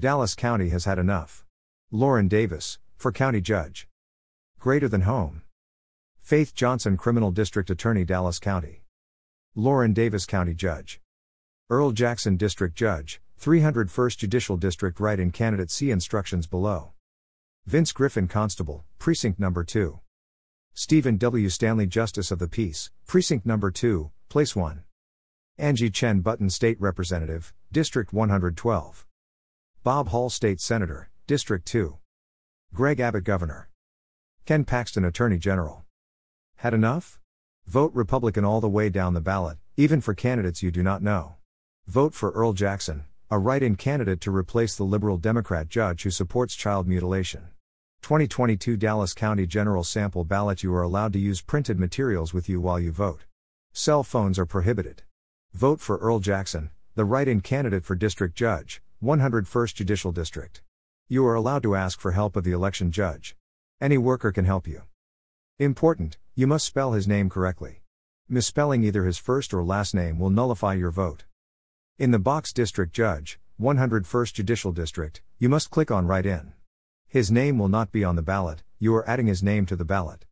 Dallas County has had enough. Lauren Davis, for County Judge. Greater than home. Faith Johnson, Criminal District Attorney, Dallas County. Lauren Davis, County Judge. Earl Jackson, District Judge, 301st Judicial District. Write in candidate See instructions below. Vince Griffin, Constable, Precinct Number 2. Stephen W. Stanley, Justice of the Peace, Precinct Number 2, Place 1. Angie Chen Button, State Representative, District 112. Bob Hall, State Senator, District 2. Greg Abbott, Governor. Ken Paxton, Attorney General. Had enough? Vote Republican all the way down the ballot, even for candidates you do not know. Vote for Earl Jackson, a write in candidate to replace the liberal Democrat judge who supports child mutilation. 2022 Dallas County General Sample Ballot You are allowed to use printed materials with you while you vote. Cell phones are prohibited. Vote for Earl Jackson, the write in candidate for District Judge, 101st Judicial District. You are allowed to ask for help of the election judge. Any worker can help you. Important, you must spell his name correctly. Misspelling either his first or last name will nullify your vote. In the box District Judge, 101st Judicial District, you must click on Write In. His name will not be on the ballot, you are adding his name to the ballot.